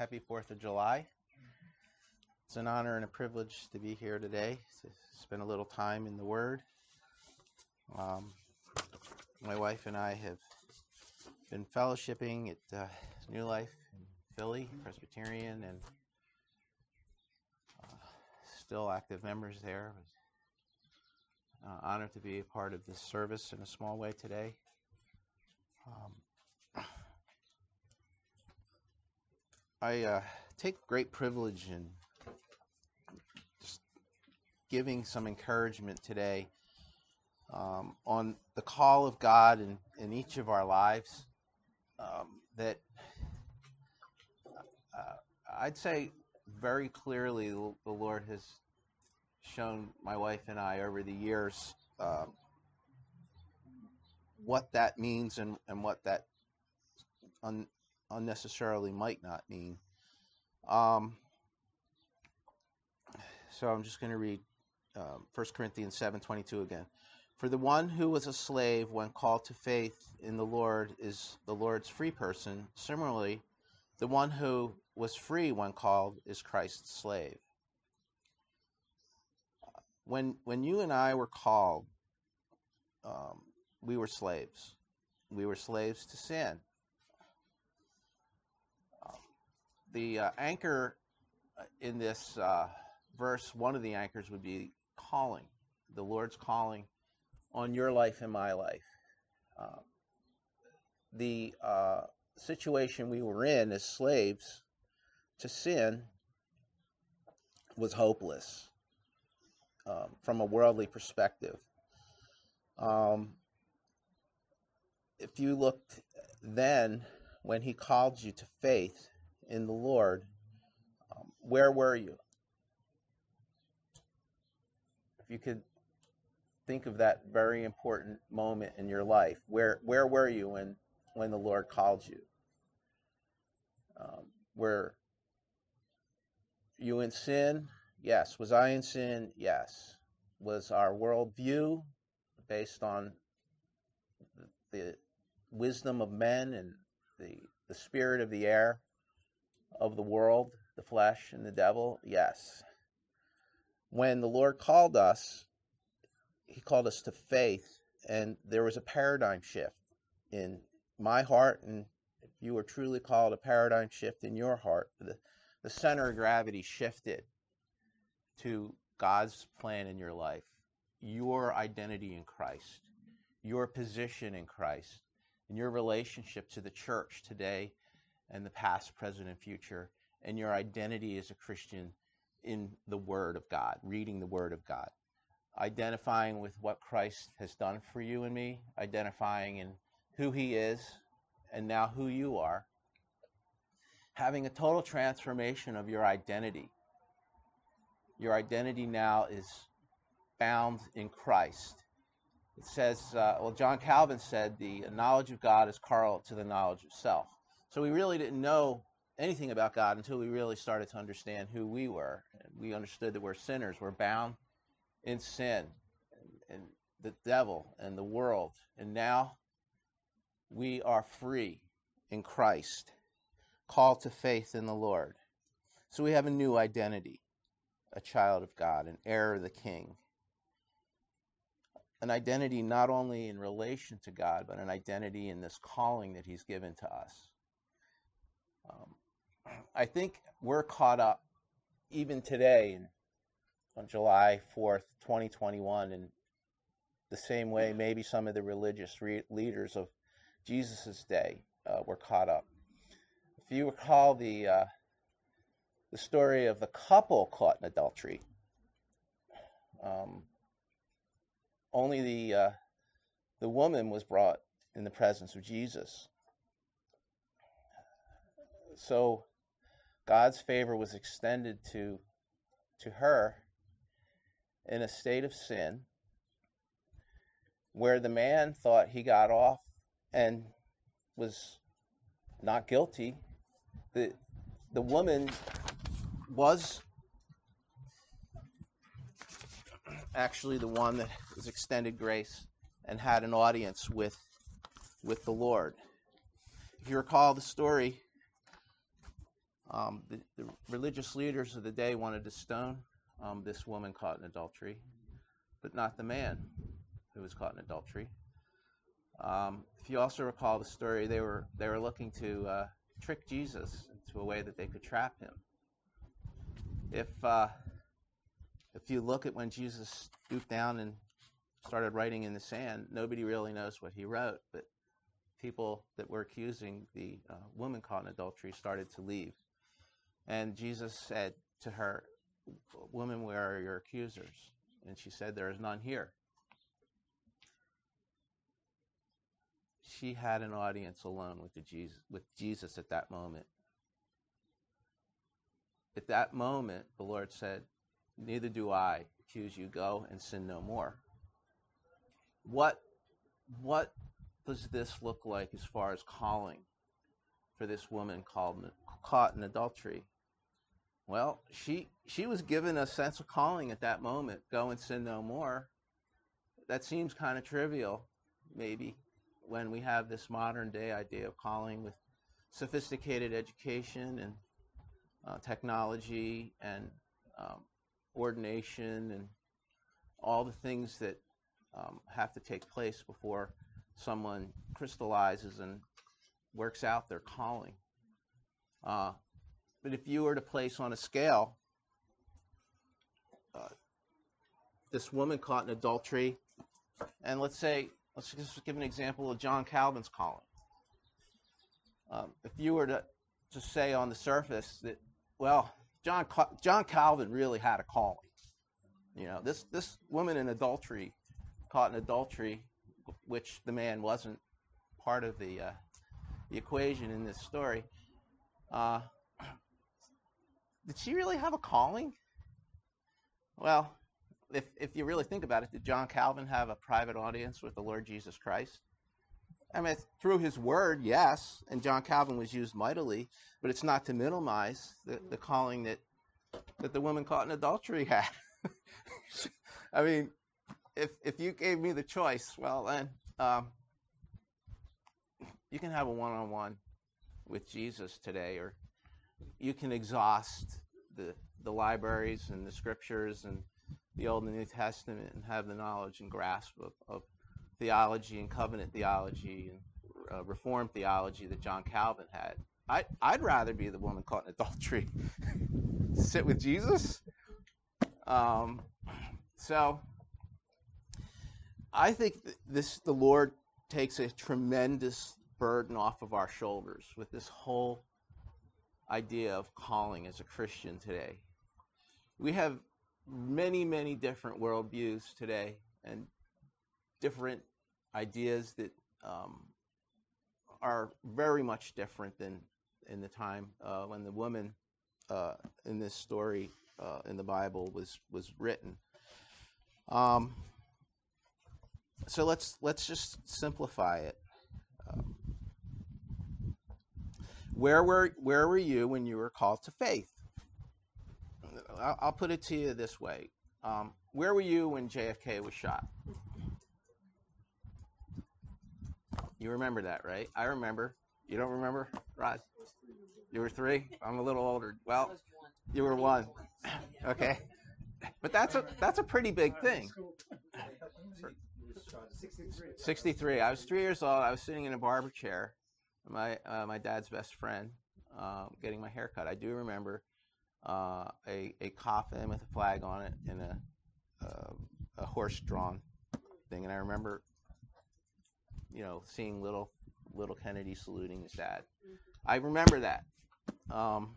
happy 4th of July. It's an honor and a privilege to be here today to spend a little time in the Word. Um, my wife and I have been fellowshipping at uh, New Life in Philly, Presbyterian, and uh, still active members there. Uh, honored to be a part of this service in a small way today. Um, I uh, take great privilege in just giving some encouragement today um, on the call of God in, in each of our lives. Um, that uh, I'd say very clearly the, Lord has shown my wife and I over the years uh, what that means and, and what that un, unnecessarily might not mean. Um, so I'm just going to read um, 1 Corinthians 7:22 again. For the one who was a slave when called to faith in the Lord is the Lord's free person. Similarly, the one who was free when called is Christ's slave. When when you and I were called, um, we were slaves. We were slaves to sin. The uh, anchor uh, in this uh, verse, one of the anchors would be calling, the Lord's calling on your life and my life. Uh, the situation we were in as slaves to sin was hopeless um, from a worldly perspective. Um, if you looked then when he called you to faith, in the Lord, um, where were you? If you could think of that very important moment in your life, where where were you when when the Lord called you? Um, were you in sin? Yes. Was I in sin? Yes. Was our worldview based on the wisdom of men and the, the spirit of the air? Of the world, the flesh, and the devil? Yes. When the Lord called us, He called us to faith, and there was a paradigm shift in my heart, and if you were truly called a paradigm shift in your heart, the, the center of gravity shifted to God's plan in your life, your identity in Christ, your position in Christ, and your relationship to the church today and the past, present, and future, and your identity as a Christian in the Word of God, reading the Word of God, identifying with what Christ has done for you and me, identifying in who He is, and now who you are, having a total transformation of your identity. Your identity now is found in Christ. It says, uh, well, John Calvin said, the knowledge of God is correlate to the knowledge of self. So we really didn't know anything about God until we really started to understand who we were. We understood that we're sinners, we're bound in sin and, and the devil and the world. And now we are free in Christ, called to faith in the Lord. So we have a new identity, a child of God, an heir of the King. An identity not only in relation to God, but an identity in this calling that He's given to us. I think we're caught up even today on July 4th, 2021, in the same way maybe some of the religious re- leaders of Jesus' day uh, were caught up. If you recall the uh, the story of the couple caught in adultery, um, only the uh, the woman was brought in the presence of Jesus. So God's favor was extended to to her in a state of sin where the man thought he got off and was not guilty. The the woman was actually the one that was extended grace and had an audience with with the Lord. If you recall the story, Um, the, the, religious leaders of the day wanted to stone um, this woman caught in adultery, but not the man who was caught in adultery. Um, if you also recall the story, they were they were looking to uh, trick Jesus into a way that they could trap him. If uh, if you look at when Jesus stooped down and started writing in the sand, nobody really knows what he wrote, but people that were accusing the uh, woman caught in adultery started to leave. And Jesus said to her, Woman, where are your accusers? And she said, There is none here. She had an audience alone with, the Jesus, with Jesus at that moment. At that moment, the Lord said, Neither do I accuse you. Go and sin no more. What, what does this look like as far as calling for this woman called, caught in adultery? Well, she she was given a sense of calling at that moment. Go and sin no more. That seems kind of trivial, maybe, when we have this modern day idea of calling with sophisticated education and uh, technology and um, ordination and all the things that um, have to take place before someone crystallizes and works out their calling. Uh, but if you were to place on a scale uh, this woman caught in adultery, and let's say, let's just give an example of John Calvin's calling. Um, if you were to, to say on the surface that, well, John, John Calvin really had a calling. You know, this, this woman in adultery, caught in adultery, which the man wasn't part of the, uh, the equation in this story, uh, did she really have a calling? Well, if, if you really think about it, did John Calvin have a private audience with the Lord Jesus Christ? I mean, through his word, yes, and John Calvin was used mightily, but it's not to minimize the, the calling that, that the woman caught in adultery had. I mean, if, if you gave me the choice, well, then um, you can have a one on one with Jesus today, or you can exhaust the, the libraries and the scriptures and the Old and New Testament and have the knowledge and grasp of, of theology and covenant theology and uh, Reformed theology that John Calvin had. I, I'd rather be the woman caught in adultery, sit with Jesus. Um, so I think this the Lord takes a tremendous burden off of our shoulders with this whole idea of calling as a Christian today. We have many, many different worldviews today and different ideas that um, are very much different than in the time uh, when the woman uh, in this story uh, in the Bible was was written. Um, so let's let's just simplify it. Um, where were where were you when you were called to faith? I'll, I'll put it to you this way: um, Where were you when JFK was shot? You remember that, right? I remember. You don't remember, Rod? You were three. I'm a little older. Well, you were one. Okay, but that's a that's a pretty big thing. 63. I was three years old. I was sitting in a barber chair my uh, my dad's best friend uh, getting my hair cut. I do remember uh, a a coffin with a flag on it and a uh, a horse-drawn thing, and I remember, you know, seeing little little Kennedy saluting his dad. I remember that. Um,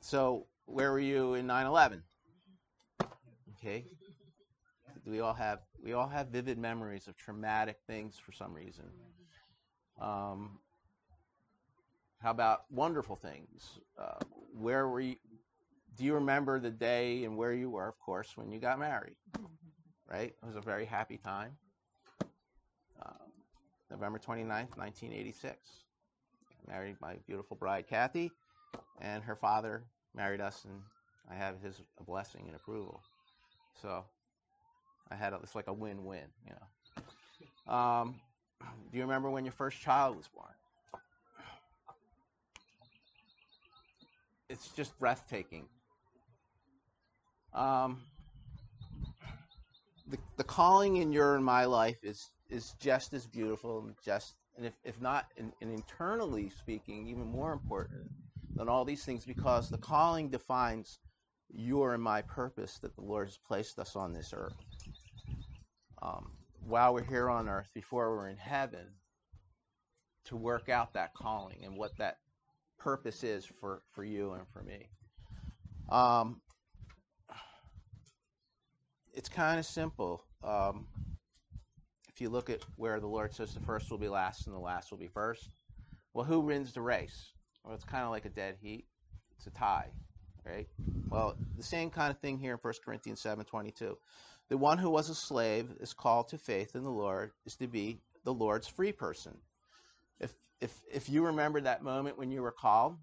so where were you in 9/11? Okay. We all have we all have vivid memories of traumatic things for some reason. Um, how about wonderful things? Uh, where were you? Do you remember the day and where you were, of course, when you got married? Right? It was a very happy time. Um, November 29th, 1986. I married my beautiful bride, Kathy, and her father married us, and I have his blessing and approval. So I had a, it's like a win-win, you know. Um, do you remember when your first child was born? it's just breathtaking. Um, the, the calling in your and my life is is just as beautiful and just and if, if not in internally speaking even more important than all these things because the calling defines your and my purpose that the lord has placed us on this earth um, while we're here on earth before we're in heaven to work out that calling and what that purpose is for, for you and for me um, it's kind of simple. Um, if you look at where the Lord says the first will be last and the last will be first, well, who wins the race? Well, it's kind of like a dead heat. It's a tie, right? Well, the same kind of thing here in 1 Corinthians 7:22. The one who was a slave is called to faith in the Lord is to be the Lord's free person. If if if you remember that moment when you were called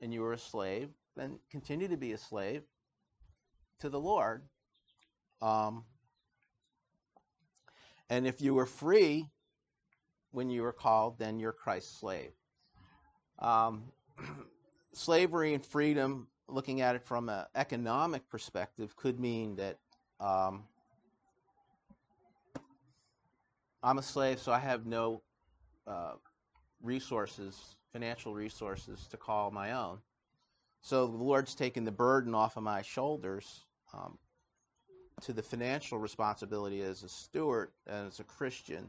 and you were a slave, then continue to be a slave to the Lord um, and if you were free when you were called, then you're Christ's slave. Um, slavery and freedom, looking at it from an economic perspective, could mean that um, I'm a slave, so I have no uh, resources, financial resources to call my own. So the Lord's taken the burden off of my shoulders um, to the financial responsibility as a steward and as a Christian,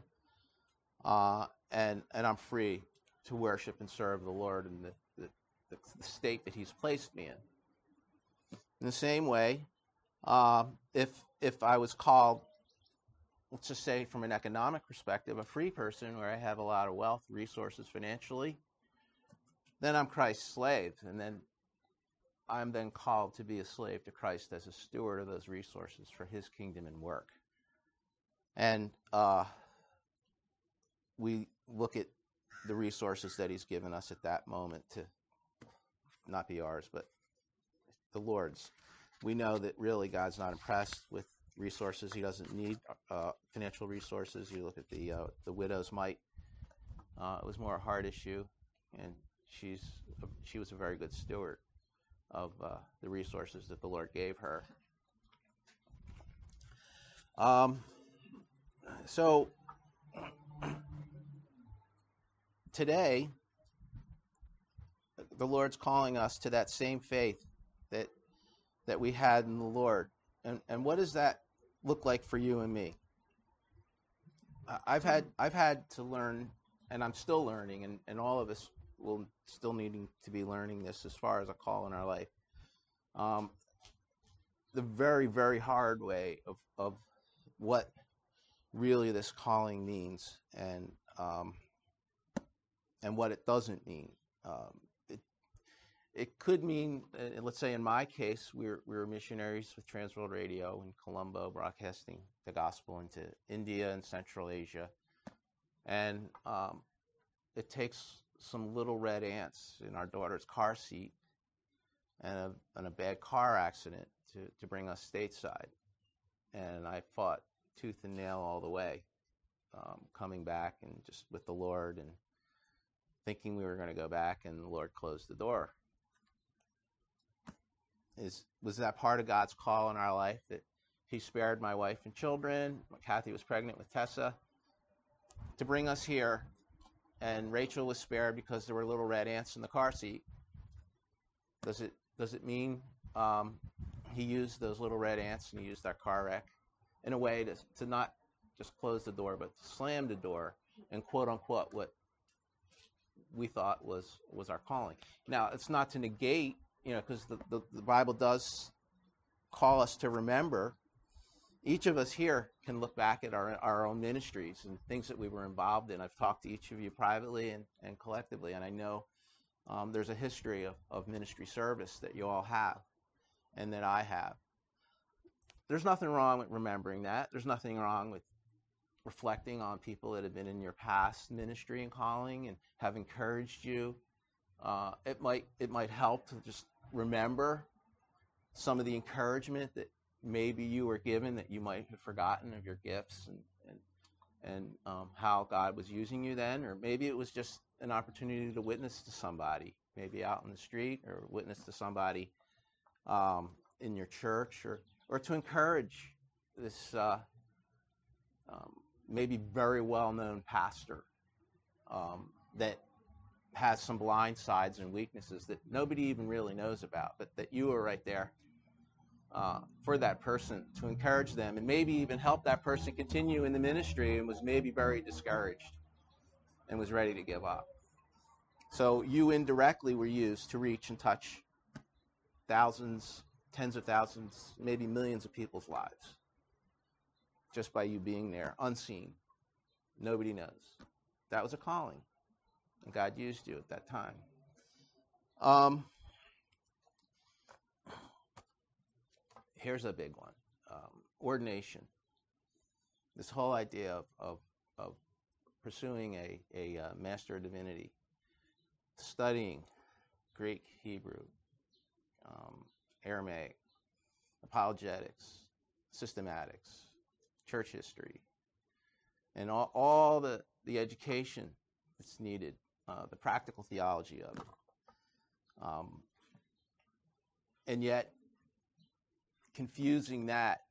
uh, and and I'm free to worship and serve the Lord in the, the, the state that He's placed me in. In the same way, uh, if if I was called, let's just say from an economic perspective, a free person where I have a lot of wealth, resources financially, then I'm Christ's slave, and then I'm then called to be a slave to Christ as a steward of those resources for his kingdom and work. And uh, we look at the resources that he's given us at that moment to not be ours, but the Lord's. We know that really God's not impressed with resources. He doesn't need uh, financial resources. You look at the uh, the widow's mite. Uh, it was more a heart issue, and she's she was a very good steward of uh, the resources that the Lord gave her. Um, so today, the Lord's calling us to that same faith that that we had in the Lord. And and what does that look like for you and me? I've had I've had to learn and I'm still learning and, and all of us will still needing to be learning this as far as a call in our life. Um, the very, very hard way of, of what really this calling means and um, and what it doesn't mean. Um, it could mean, uh, let's say in my case, we're we're missionaries with Transworld Radio in Colombo, broadcasting the gospel into India and Central Asia, and um, it takes some little red ants in our daughter's car seat and a, and a bad car accident to, to bring us stateside. And I fought tooth and nail all the way, um, coming back and just with the Lord and thinking we were going to go back, and the Lord closed the door. Is was that part of God's call in our life that He spared my wife and children? Kathy was pregnant with Tessa to bring us here and Rachel was spared because there were little red ants in the car seat. Does it does it mean um, he used those little red ants and he used that car wreck in a way to to not just close the door, but to slam the door and quote unquote what we thought was was our calling. Now it's not to negate, you know, because the, the, the Bible does call us to remember each of us here can look back at our, our own ministries and things that we were involved in. I've talked to each of you privately and, and collectively, and I know um, there's a history of, of ministry service that you all have and that I have. There's nothing wrong with remembering that. There's nothing wrong with reflecting on people that have been in your past ministry and calling and have encouraged you. Uh, it might it might help to just remember some of the encouragement that maybe you were given that you might have forgotten of your gifts and and, and um, how God was using you then, or maybe it was just an opportunity to witness to somebody maybe out in the street or witness to somebody um, in your church or, or to encourage this uh, um, maybe very well known pastor um, that has some blind sides and weaknesses that nobody even really knows about, but that you are right there uh, for that person to encourage them and maybe even help that person continue in the ministry and was maybe very discouraged and was ready to give up. So you indirectly were used to reach and touch thousands, tens of thousands, maybe millions of people's lives just by you being there, unseen. Nobody knows. That was a calling. God used you at that time. Um, here's a big one um, ordination. This whole idea of, of, of pursuing a, a uh, Master of Divinity, studying Greek, Hebrew, um, Aramaic, apologetics, systematics, church history, and all, all the, the education that's needed, uh, the practical theology of. Um, and yet, confusing that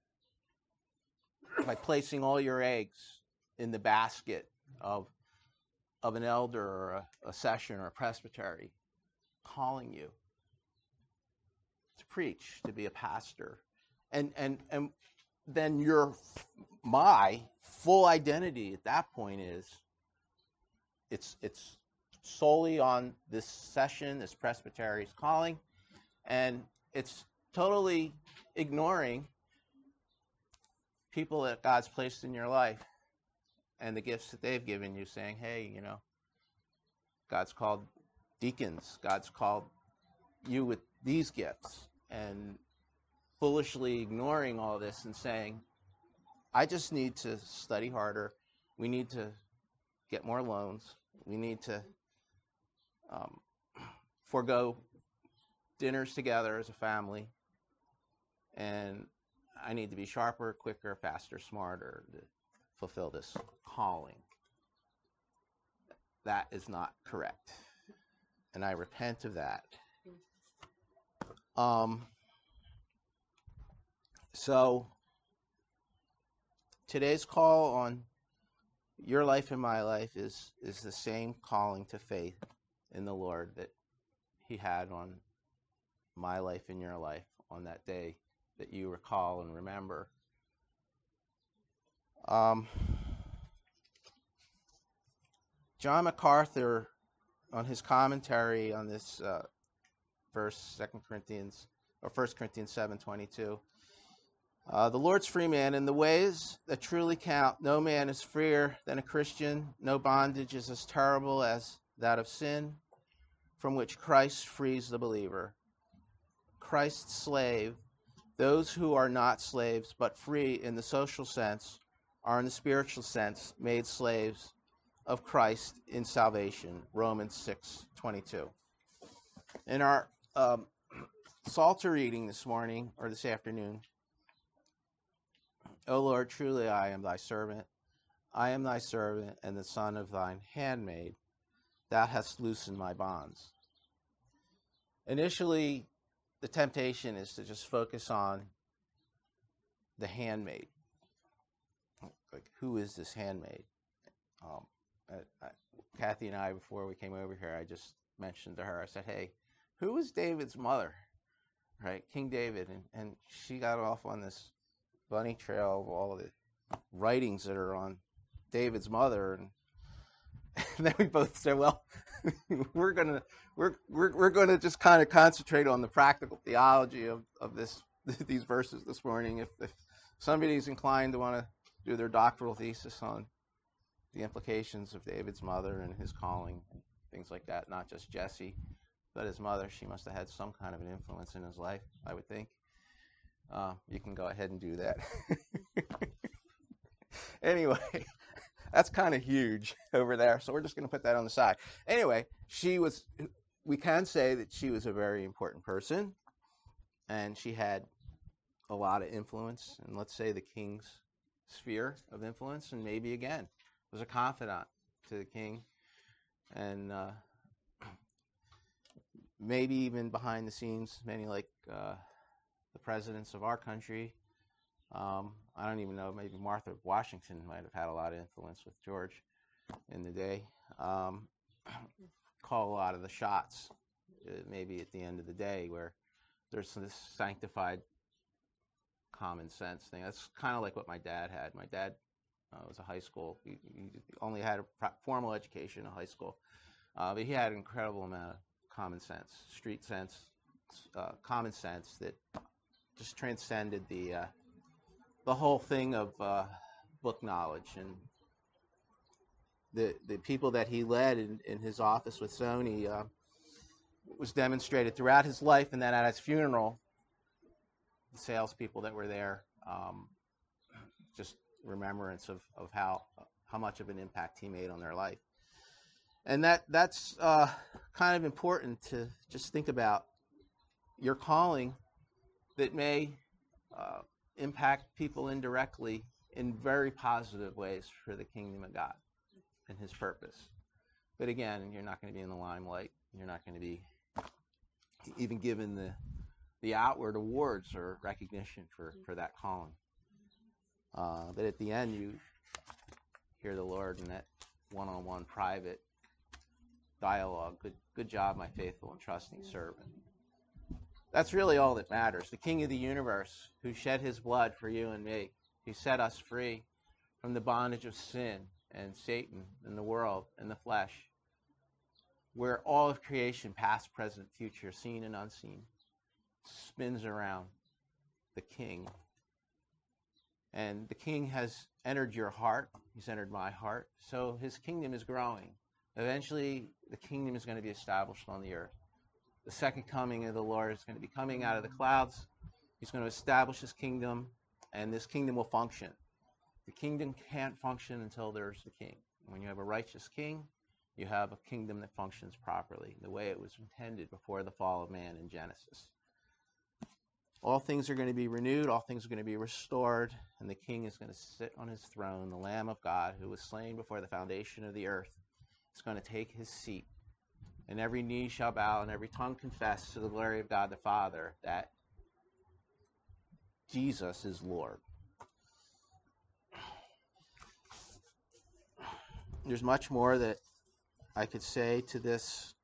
by placing all your eggs in the basket of, of an elder or a, a session or a presbytery calling you to preach, to be a pastor. And, and, and then your my full identity at that point is it's it's solely on this session, this presbytery's calling, and it's totally ignoring people that God's placed in your life and the gifts that they've given you, saying, hey, you know, God's called deacons, God's called you with these gifts, and foolishly ignoring all this and saying, I just need to study harder. We need to get more loans. We need to um, forego dinners together as a family. And I need to be sharper, quicker, faster, smarter to fulfill this calling. That is not correct. And I repent of that. Um, so today's call on your life and my life is is the same calling to faith in the Lord that he had on my life and your life on that day that you recall and remember. Um, John MacArthur, on his commentary on this uh, verse, Second Corinthians or First Corinthians seven twenty two, uh, the Lord's free man. In the ways that truly count, no man is freer than a Christian. No bondage is as terrible as that of sin, from which Christ frees the believer. Christ's slave, those who are not slaves but free in the social sense, are in the spiritual sense made slaves of Christ in salvation. Romans six twenty two. In our um, Psalter reading this morning or this afternoon, O Lord, truly I am thy servant. I am thy servant and the son of thine handmaid. Thou hast loosened my bonds. Initially, the temptation is to just focus on the handmaid. Like, who is this handmaid? Um, I, I, Kathy and I, before we came over here, I just mentioned to her, I said, hey, who is David's mother? Right? King David. And, and she got off on this bunny trail of all the writings that are on David's mother, and, and then we both said, "Well, we're gonna we're we're, we're going to just kind of concentrate on the practical theology of of this these verses this morning. If, if somebody's inclined to want to do their doctoral thesis on the implications of David's mother and his calling, things like that, not just Jesse, but his mother, she must have had some kind of an influence in his life, I would think uh, you can go ahead and do that. anyway, that's kind of huge over there, so we're just going to put that on the side. Anyway, she was, we can say that she was a very important person, and she had a lot of influence, and let's say the king's sphere of influence, and maybe again was a confidant to the king, and uh, maybe even behind the scenes, many like uh, the presidents of our country. Um, I don't even know, maybe Martha Washington might have had a lot of influence with George in the day. Um, call a lot of the shots, uh, maybe at the end of the day, where there's this sanctified common sense thing. That's kind of like what my dad had. My dad uh, was a high school. He, he only had a formal education in high school, uh, but he had an incredible amount of common sense, street sense, uh, common sense that just transcended the uh, the whole thing of uh, book knowledge and the the people that he led in, in his office with Sony uh, was demonstrated throughout his life, and then at his funeral, the salespeople that were there, um, just remembrance of, of how how much of an impact he made on their life, and that that's uh, kind of important to just think about your calling that may uh, impact people indirectly in very positive ways for the kingdom of God and His purpose. But again, you're not going to be in the limelight. You're not going to be even given the the outward awards or recognition for, for that calling. Uh, but at the end, you hear the Lord in that one-on-one private dialogue. Good, good job, my faithful and trusting servant. That's really all that matters. The King of the universe, who shed his blood for you and me, who set us free from the bondage of sin and Satan and the world and the flesh, where all of creation, past, present, future, seen and unseen, spins around the king. And the king has entered your heart, he's entered my heart. So his kingdom is growing. Eventually, the kingdom is going to be established on the earth. The second coming of the Lord is going to be coming out of the clouds. He's going to establish his kingdom, and this kingdom will function. The kingdom can't function until there's a king. When you have a righteous king, you have a kingdom that functions properly, the way it was intended before the fall of man in Genesis. All things are going to be renewed, all things are going to be restored, and the king is going to sit on his throne. The Lamb of God, who was slain before the foundation of the earth, is going to take his seat. And every knee shall bow and every tongue confess to the glory of God the Father that Jesus is Lord. There's much more that I could say to this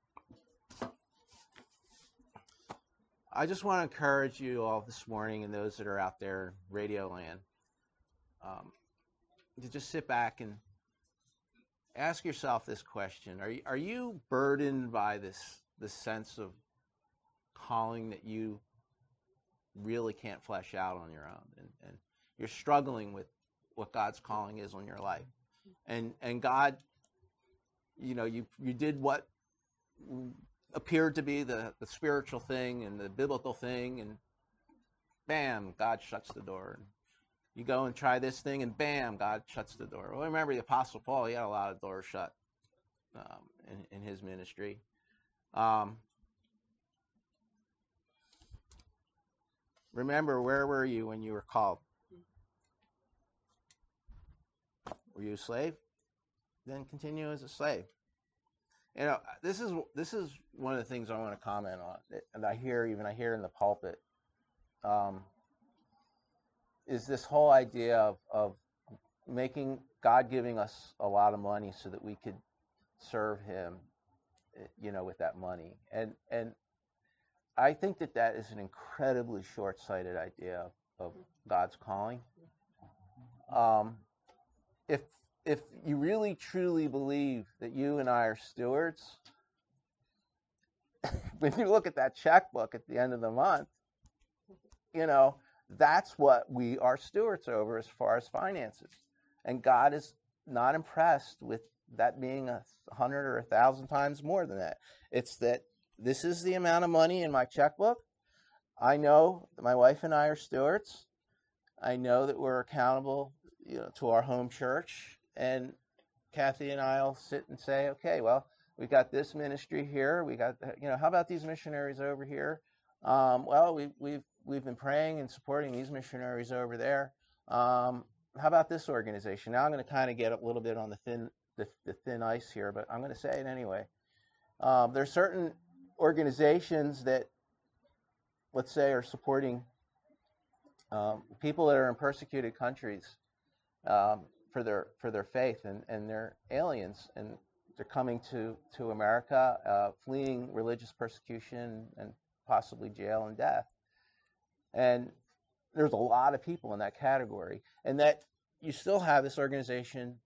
I just want to encourage you all this morning and those that are out there in radio land um, to just sit back and ask yourself this question: Are you, are you burdened by this this sense of calling that you really can't flesh out on your own, and, and you're struggling with what God's calling is on your life, and and God, you know, you you did what appeared to be the, the spiritual thing and the biblical thing, and bam, God shuts the door. And you go and try this thing, and bam, God shuts the door. Well, remember the Apostle Paul, he had a lot of doors shut um, in, in, his ministry. Um, remember, where were you when you were called? Were you a slave? Then continue as a slave. You know, this is this is one of the things I want to comment on, and I hear even I hear in the pulpit, um, is this whole idea of of making God giving us a lot of money so that we could serve Him, eh, you know, with that money, and and I think that that is an incredibly short-sighted idea of, God's calling. Um, if if you really truly believe that you and I are stewards, when you look at that checkbook at the end of the month, you know, that's what we are stewards over as far as finances. And God is not impressed with that being a hundred or a thousand times more than that. It's that this is the amount of money in my checkbook. I know that my wife and I are stewards. I know that we're accountable you know, to our home church and Kathy and I'll sit and say, okay, well, we've got this ministry here. We got, you know, how about these missionaries over here? Um, well, we, we've we've been praying and supporting these missionaries over there. Um, how about this organization? Now I'm going to kind of get a little bit on the thin the, the thin ice here, but I'm going to say it anyway. Um, are certain organizations that, let's say, are supporting um, people that are in persecuted countries um, for their for their faith, and, and they're aliens, and they're coming to to America, uh, fleeing religious persecution and possibly jail and death. And there's a lot of people in that category, and that you still have this organization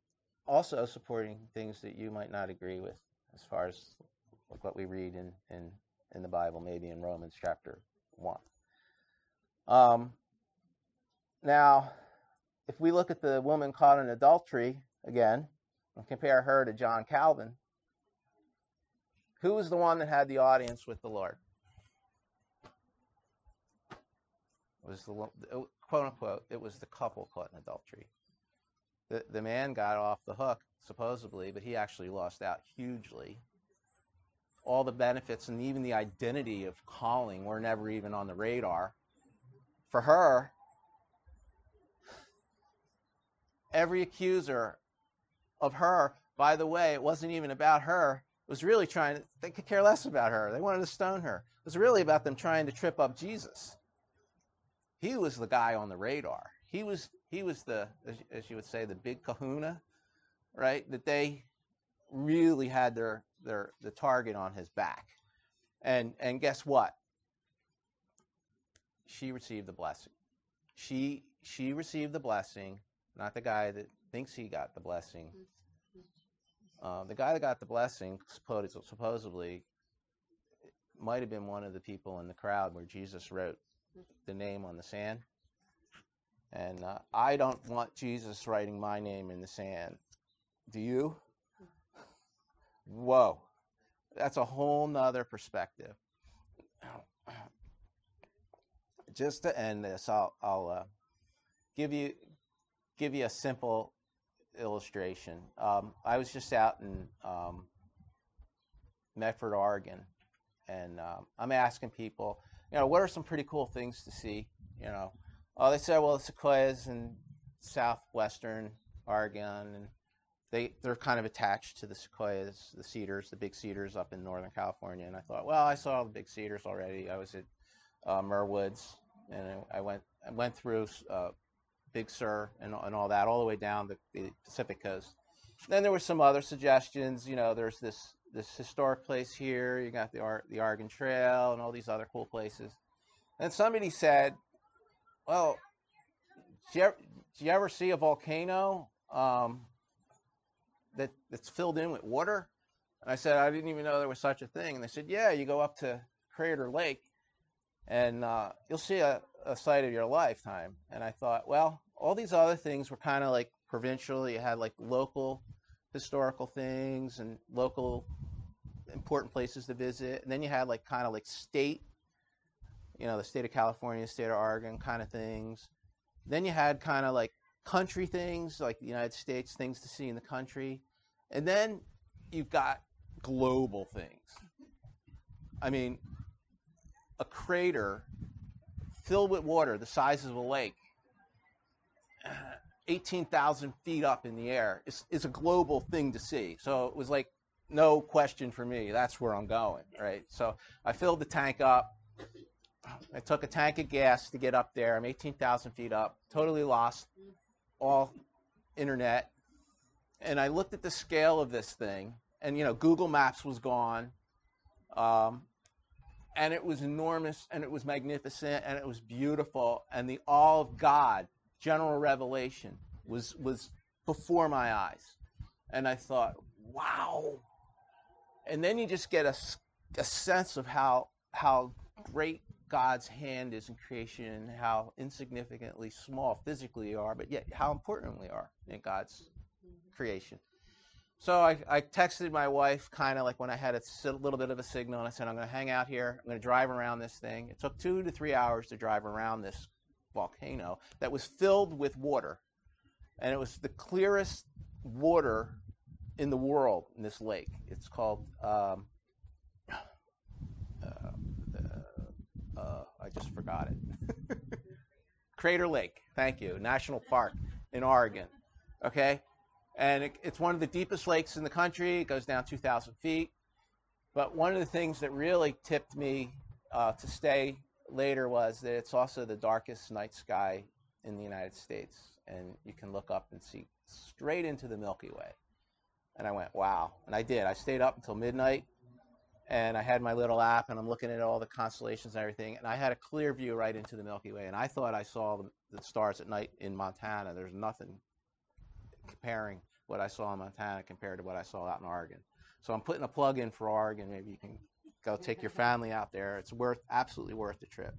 also supporting things that you might not agree with, as far as like what we read in in in the Bible, maybe in Romans chapter one. Um, now, if we look at the woman caught in adultery again and compare her to John Calvin, who was the one that had the audience with the Lord? It was the quote unquote, it was the couple caught in adultery. The, the man got off the hook, supposedly, but he actually lost out hugely. All the benefits and even the identity of calling were never even on the radar. For her, every accuser of her, by the way, it wasn't even about her, was really trying they could care less about her. They wanted to stone her. It was really about them trying to trip up Jesus. He was the guy on the radar. He was he was the as, you would say the big kahuna, right? That they really had their their the target on his back. And and guess what? She received the blessing. She she received the blessing not the guy that thinks he got the blessing. Uh, the guy that got the blessing, supposedly, might have been one of the people in the crowd where Jesus wrote the name on the sand. And uh, I don't want Jesus writing my name in the sand. Do you? Whoa. That's a whole nother perspective. Just to end this, I'll, I'll uh, give you give you a simple illustration. Um, I was just out in um, Medford, Oregon, and um, I'm asking people, you know, what are some pretty cool things to see? You know, oh, they said, well, the sequoias in southwestern Oregon, and they they're kind of attached to the sequoias, the cedars, the big cedars up in Northern California. And I thought, well, I saw the big cedars already. I was at uh, Woods, and I went I went through uh, Big Sur and, and all that, all the way down the, the Pacific coast. Then there were some other suggestions. You know, there's this this historic place here. You got the Ar- the Oregon Trail and all these other cool places. And somebody said, "Well, do you ever, you ever see a volcano um, that that's filled in with water?" And I said, "I didn't even know there was such a thing." And they said, "Yeah, you go up to Crater Lake, and uh, you'll see a, a sight of your lifetime." And I thought, well, all these other things were kind of like provincial. You had like local historical things and local important places to visit, and then you had like kind of like state, you know, the state of California, state of Oregon kind of things. Then you had kind of like country things, like the United States, things to see in the country, and then you've got global things. I mean, a crater filled with water the size of a lake 18,000 feet up in the air is, is a global thing to see. So it was like, no question for me. That's where I'm going, right? So I filled the tank up. I took a tank of gas to get up there. I'm 18,000 feet up, totally lost all internet. And I looked at the scale of this thing, and you know, Google Maps was gone. Um, and it was enormous, and it was magnificent, and it was beautiful, and the awe of God general revelation was was before my eyes and i thought wow and then you just get a, a sense of how how great god's hand is in creation and how insignificantly small physically you are but yet how important we are in god's creation so I, I texted my wife kind of like when I had a little bit of a signal, and I said, I'm going to hang out here. I'm going to drive around this thing. It took two to three hours to drive around this volcano that was filled with water. And it was the clearest water in the world in this lake. It's called, um, uh, uh, uh, I just forgot it. Crater Lake, thank you, National Park in Oregon. Okay? And it, it's one of the deepest lakes in the country. It goes down 2,000 feet. But one of the things that really tipped me uh, to stay later was that it's also the darkest night sky in the United States. And you can look up and see straight into the Milky Way. And I went, wow. And I did. I stayed up until midnight and I had my little app and I'm looking at all the constellations and everything. And I had a clear view right into the Milky Way. And I thought I saw the, stars at night in Montana. There's nothing comparing what I saw in Montana compared to what I saw out in Oregon. So I'm putting a plug in for Oregon. Maybe you can go take your family out there. It's worth absolutely worth the trip.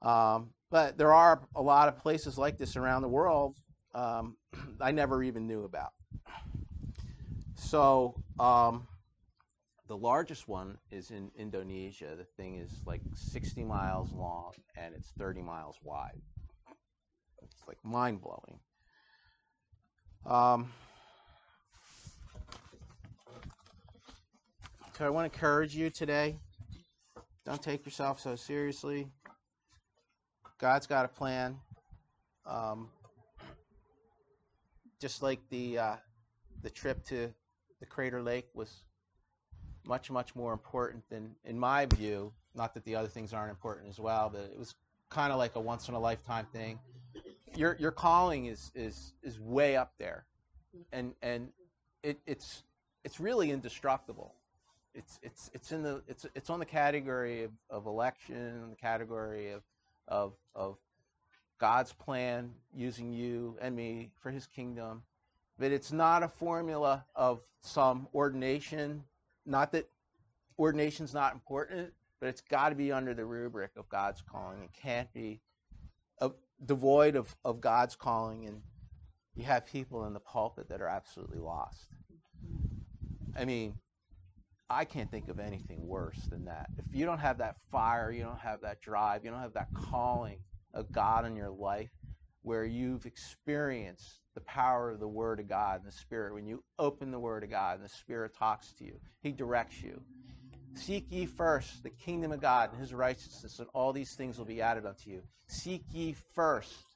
Um, but there are a lot of places like this around the world um, I never even knew about. So um, the largest one is in Indonesia. The thing is like 60 miles long and it's 30 miles wide. It's like mind blowing. Um, so I want to encourage you today. Don't take yourself so seriously. God's got a plan. Um, just like the uh, the trip to the Crater Lake was much much more important than, in my view. Not that the other things aren't important as well, but it was kind of like a once in a lifetime thing. Your your calling is is is way up there, and and it, it's it's really indestructible. It's it's it's in the it's it's on the category of, of election, the category of of of God's plan using you and me for his kingdom. But it's not a formula of some ordination. Not that ordination's not important, but it's got to be under the rubric of God's calling. It can't be a, devoid of, of God's calling. And you have people in the pulpit that are absolutely lost. I mean, I can't think of anything worse than that. If you don't have that fire, you don't have that drive, you don't have that calling of God in your life where you've experienced the power of the Word of God and the Spirit. When you open the Word of God and the Spirit talks to you, He directs you. Seek ye first the kingdom of God and His righteousness, and all these things will be added unto you. Seek ye first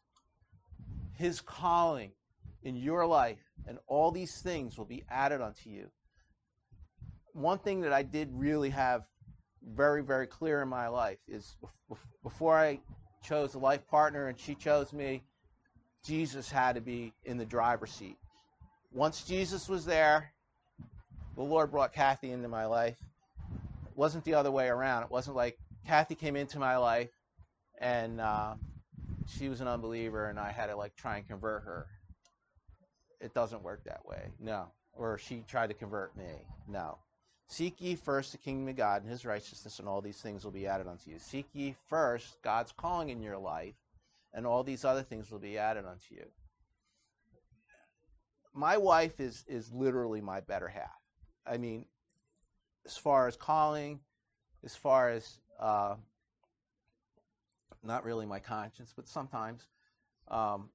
His calling in your life, and all these things will be added unto you. One thing that I did really have very, very clear in my life is before I chose a life partner and she chose me, Jesus had to be in the driver's seat. Once Jesus was there, the Lord brought Kathy into my life. It wasn't the other way around. It wasn't like Kathy came into my life and uh, she was an unbeliever and I had to like try and convert her. It doesn't work that way. No. Or she tried to convert me. No. Seek ye first the kingdom of God and his righteousness, and all these things will be added unto you. Seek ye first God's calling in your life, and all these other things will be added unto you. My wife is is literally my better half. I mean, as far as calling, as far as uh, not really my conscience, but sometimes. Um,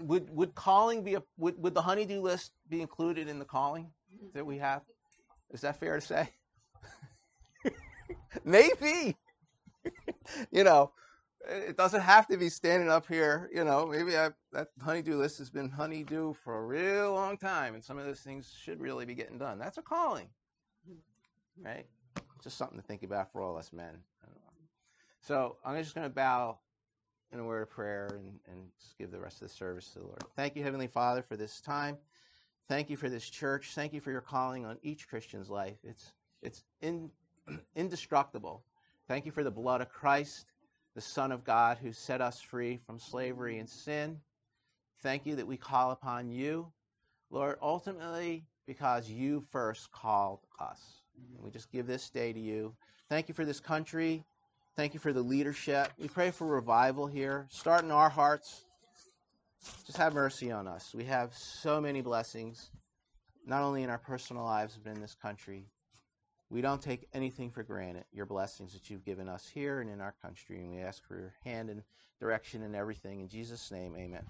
would would calling be a would, would the honeydew list be included in the calling that we have? Is that fair to say? maybe. you know, it doesn't have to be standing up here. You know, maybe I, that honeydew list has been honeydew for a real long time, and some of those things should really be getting done. That's a calling, right? Just something to think about for all us men. So I'm just going to bow in a word of prayer and, and just give the rest of the service to the Lord. Thank you, Heavenly Father, for this time. Thank you for this church. Thank you for your calling on each Christian's life. It's, it's in, indestructible. Thank you for the blood of Christ, the Son of God, who set us free from slavery and sin. Thank you that we call upon you, Lord, ultimately because you first called us. And we just give this day to you. Thank you for this country. Thank you for the leadership. We pray for revival here. Start in our hearts just have mercy on us. We have so many blessings, not only in our personal lives, but in this country. We don't take anything for granted, your blessings that you've given us here and in our country. And we ask for your hand and direction in everything. In Jesus' name, amen.